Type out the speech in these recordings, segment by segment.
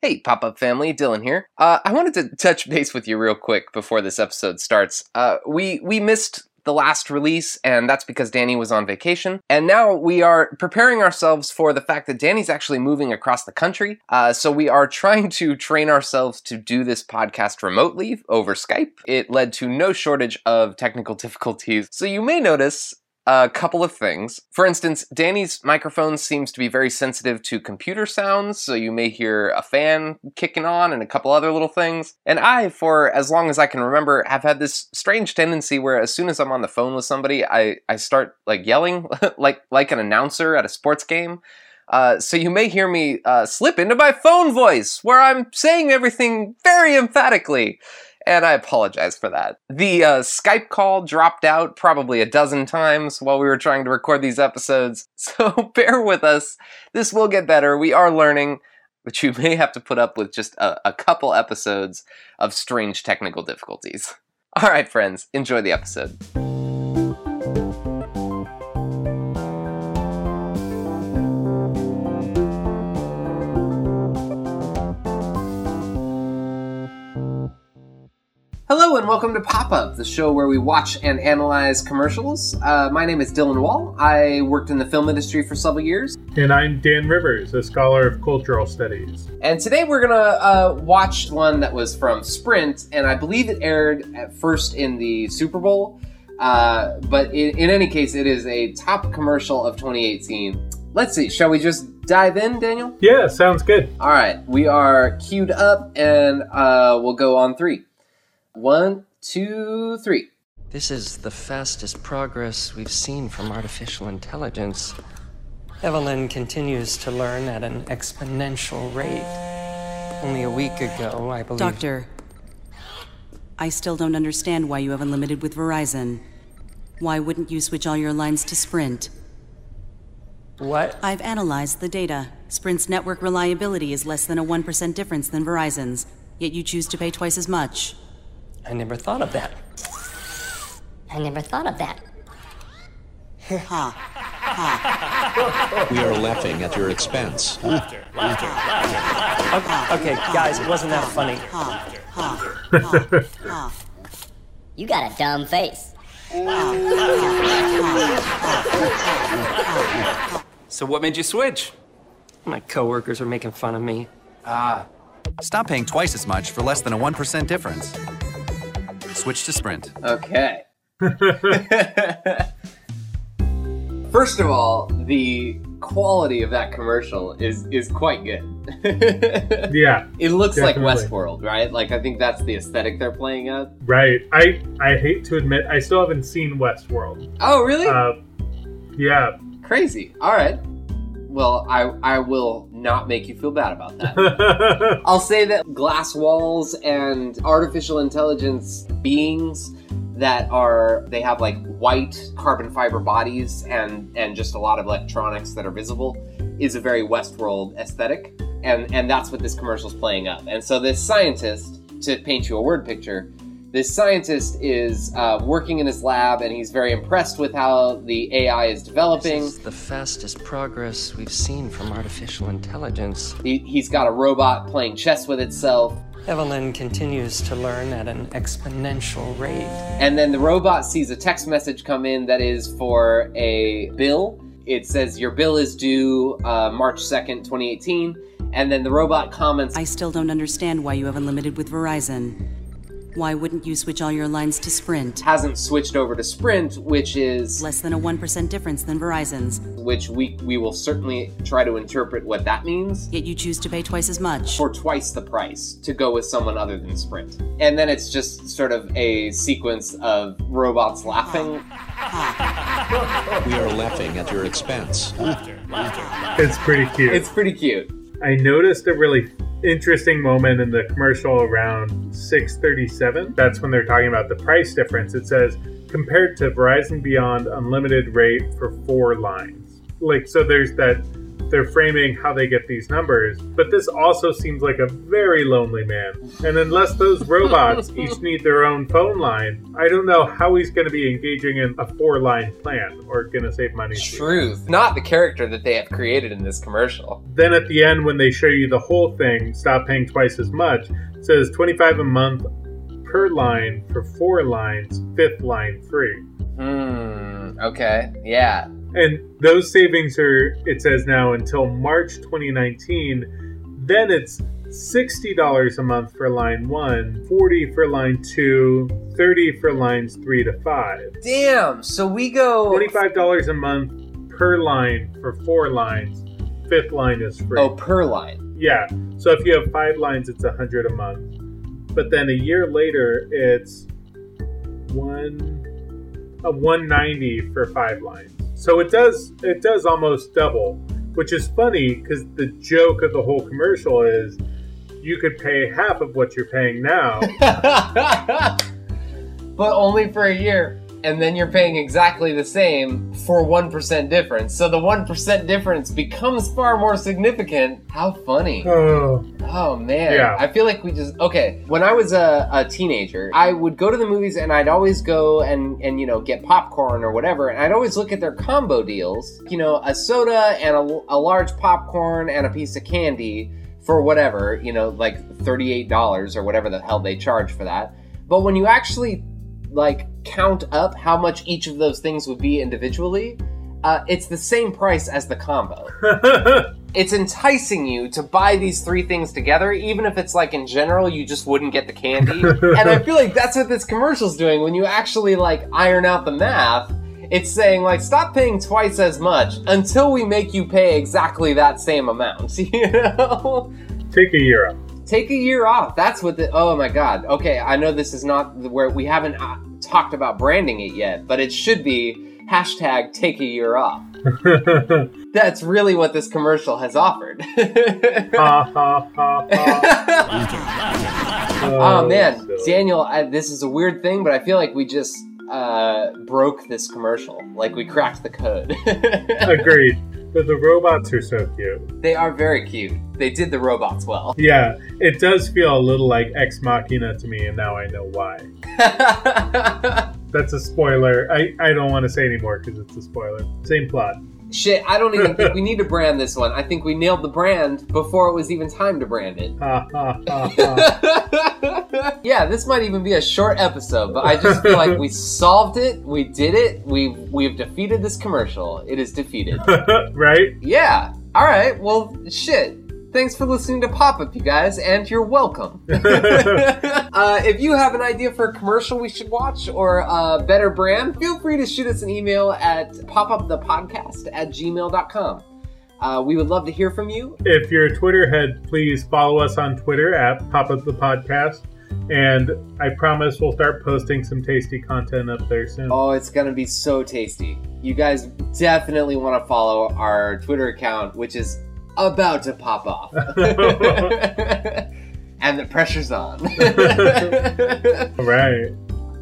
Hey, pop up family, Dylan here. Uh, I wanted to touch base with you real quick before this episode starts. Uh, we we missed the last release, and that's because Danny was on vacation. And now we are preparing ourselves for the fact that Danny's actually moving across the country. Uh, so we are trying to train ourselves to do this podcast remotely over Skype. It led to no shortage of technical difficulties. So you may notice a couple of things. For instance, Danny's microphone seems to be very sensitive to computer sounds, so you may hear a fan kicking on and a couple other little things. And I, for as long as I can remember, have had this strange tendency where as soon as I'm on the phone with somebody, I, I start like yelling like like an announcer at a sports game. Uh, so you may hear me uh, slip into my phone voice where I'm saying everything very emphatically and I apologize for that. The uh, Skype call dropped out probably a dozen times while we were trying to record these episodes, so bear with us. This will get better. We are learning, but you may have to put up with just a, a couple episodes of strange technical difficulties. All right, friends, enjoy the episode. Welcome to Pop Up, the show where we watch and analyze commercials. Uh, my name is Dylan Wall. I worked in the film industry for several years. And I'm Dan Rivers, a scholar of cultural studies. And today we're going to uh, watch one that was from Sprint, and I believe it aired at first in the Super Bowl. Uh, but in, in any case, it is a top commercial of 2018. Let's see, shall we just dive in, Daniel? Yeah, sounds good. All right, we are queued up, and uh, we'll go on three. One, two, three. This is the fastest progress we've seen from artificial intelligence. Evelyn continues to learn at an exponential rate. Only a week ago, I believe. Doctor, I still don't understand why you have unlimited with Verizon. Why wouldn't you switch all your lines to Sprint? What? I've analyzed the data. Sprint's network reliability is less than a 1% difference than Verizon's, yet you choose to pay twice as much. I never thought of that. I never thought of that. Ha. We are laughing at your expense. Okay, okay, guys, it wasn't that funny. You got a dumb face. So what made you switch? My coworkers are making fun of me. Ah. Stop paying twice as much for less than a 1% difference. Switch to Sprint. Okay. First of all, the quality of that commercial is is quite good. Yeah, It looks Definitely. like Westworld, right? Like I think that's the aesthetic they're playing at. right. I I hate to admit I still haven't seen Westworld. Oh, really? Uh, yeah, Crazy. All right. Well, I I will not make you feel bad about that. I'll say that glass walls and artificial intelligence beings that are they have like white carbon fiber bodies and and just a lot of electronics that are visible is a very Westworld aesthetic, and and that's what this commercial's playing up. And so this scientist, to paint you a word picture, this scientist is uh, working in his lab, and he's very impressed with how the AI is developing. This is the fastest progress we've seen from artificial intelligence. He, he's got a robot playing chess with itself. Evelyn continues to learn at an exponential rate. And then the robot sees a text message come in that is for a bill. It says, Your bill is due uh, March 2nd, 2018. And then the robot comments, I still don't understand why you have unlimited with Verizon. Why wouldn't you switch all your lines to Sprint? hasn't switched over to Sprint, which is Less than a 1% difference than Verizon's, which we we will certainly try to interpret what that means yet you choose to pay twice as much. for twice the price to go with someone other than Sprint. And then it's just sort of a sequence of robots laughing. We are laughing at your expense. it's pretty cute. It's pretty cute. I noticed a really interesting moment in the commercial around 637. That's when they're talking about the price difference. It says compared to Verizon Beyond unlimited rate for four lines. Like so there's that they're framing how they get these numbers. But this also seems like a very lonely man. And unless those robots each need their own phone line, I don't know how he's going to be engaging in a four line plan or going to save money. Truth. Not the character that they have created in this commercial. Then at the end, when they show you the whole thing, stop paying twice as much, it says 25 a month per line for four lines, fifth line free. Hmm. Okay. Yeah. And those savings are, it says now, until March 2019. Then it's $60 a month for line one, 40 for line two, 30 for lines three to five. Damn. So we go. $25 a month per line for four lines. Fifth line is free. Oh, per line. Yeah. So if you have five lines, it's a hundred a month. But then a year later, it's one a one ninety for five lines. So it does it does almost double, which is funny because the joke of the whole commercial is you could pay half of what you're paying now. but only for a year. And then you're paying exactly the same for 1% difference. So the 1% difference becomes far more significant. How funny. oh, Oh man, Yeah. I feel like we just okay. When I was a, a teenager, I would go to the movies and I'd always go and and you know get popcorn or whatever, and I'd always look at their combo deals. You know, a soda and a, a large popcorn and a piece of candy for whatever you know, like thirty eight dollars or whatever the hell they charge for that. But when you actually like count up how much each of those things would be individually, uh, it's the same price as the combo it's enticing you to buy these three things together, even if it's like in general you just wouldn't get the candy. and I feel like that's what this commercial's doing when you actually like iron out the math. It's saying like stop paying twice as much until we make you pay exactly that same amount. You know? take a year off. Take a year off. That's what the. Oh my god. Okay, I know this is not where we haven't uh, talked about branding it yet, but it should be hashtag take a year off. That's really what this commercial has offered. ha ha ha. Oh man, silly. Daniel, I, this is a weird thing, but I feel like we just uh, broke this commercial. Like we cracked the code. Agreed. But the robots are so cute. they are very cute. They did the robots well. Yeah, it does feel a little like Ex Machina to me, and now I know why. That's a spoiler. I, I don't want to say anymore because it's a spoiler. Same plot. Shit, I don't even think we need to brand this one. I think we nailed the brand before it was even time to brand it. Yeah, this might even be a short episode, but I just feel like we solved it. We did it. We've we've defeated this commercial. It is defeated. right? Yeah. All right. Well, shit. Thanks for listening to Pop Up, you guys, and you're welcome. uh, if you have an idea for a commercial we should watch or a better brand, feel free to shoot us an email at popupthepodcast at gmail.com. Uh, we would love to hear from you. If you're a Twitter head, please follow us on Twitter at Pop Up the Podcast. And I promise we'll start posting some tasty content up there soon. Oh, it's going to be so tasty. You guys definitely want to follow our Twitter account, which is about to pop off. and the pressure's on. right.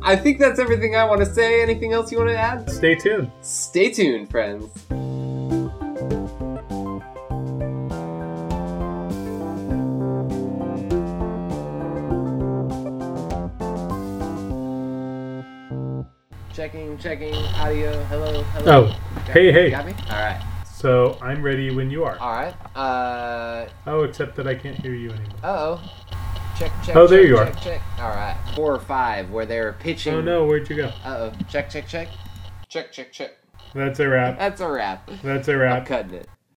I think that's everything I want to say. Anything else you want to add? Stay tuned. Stay tuned, friends. Checking, checking, audio, hello, hello. Oh, hey, hey. Got me? So I'm ready when you are. alright. Uh, Oh, except that I can't hear you anymore. uh oh. Check, check, Oh, there check, you are. check, check. Alright. Four or five where they're pitching. Oh no, where'd you go? Uh oh. Check, check, check. Check, check, check. That's a wrap. That's a wrap. That's a I'm wrap. cutting it.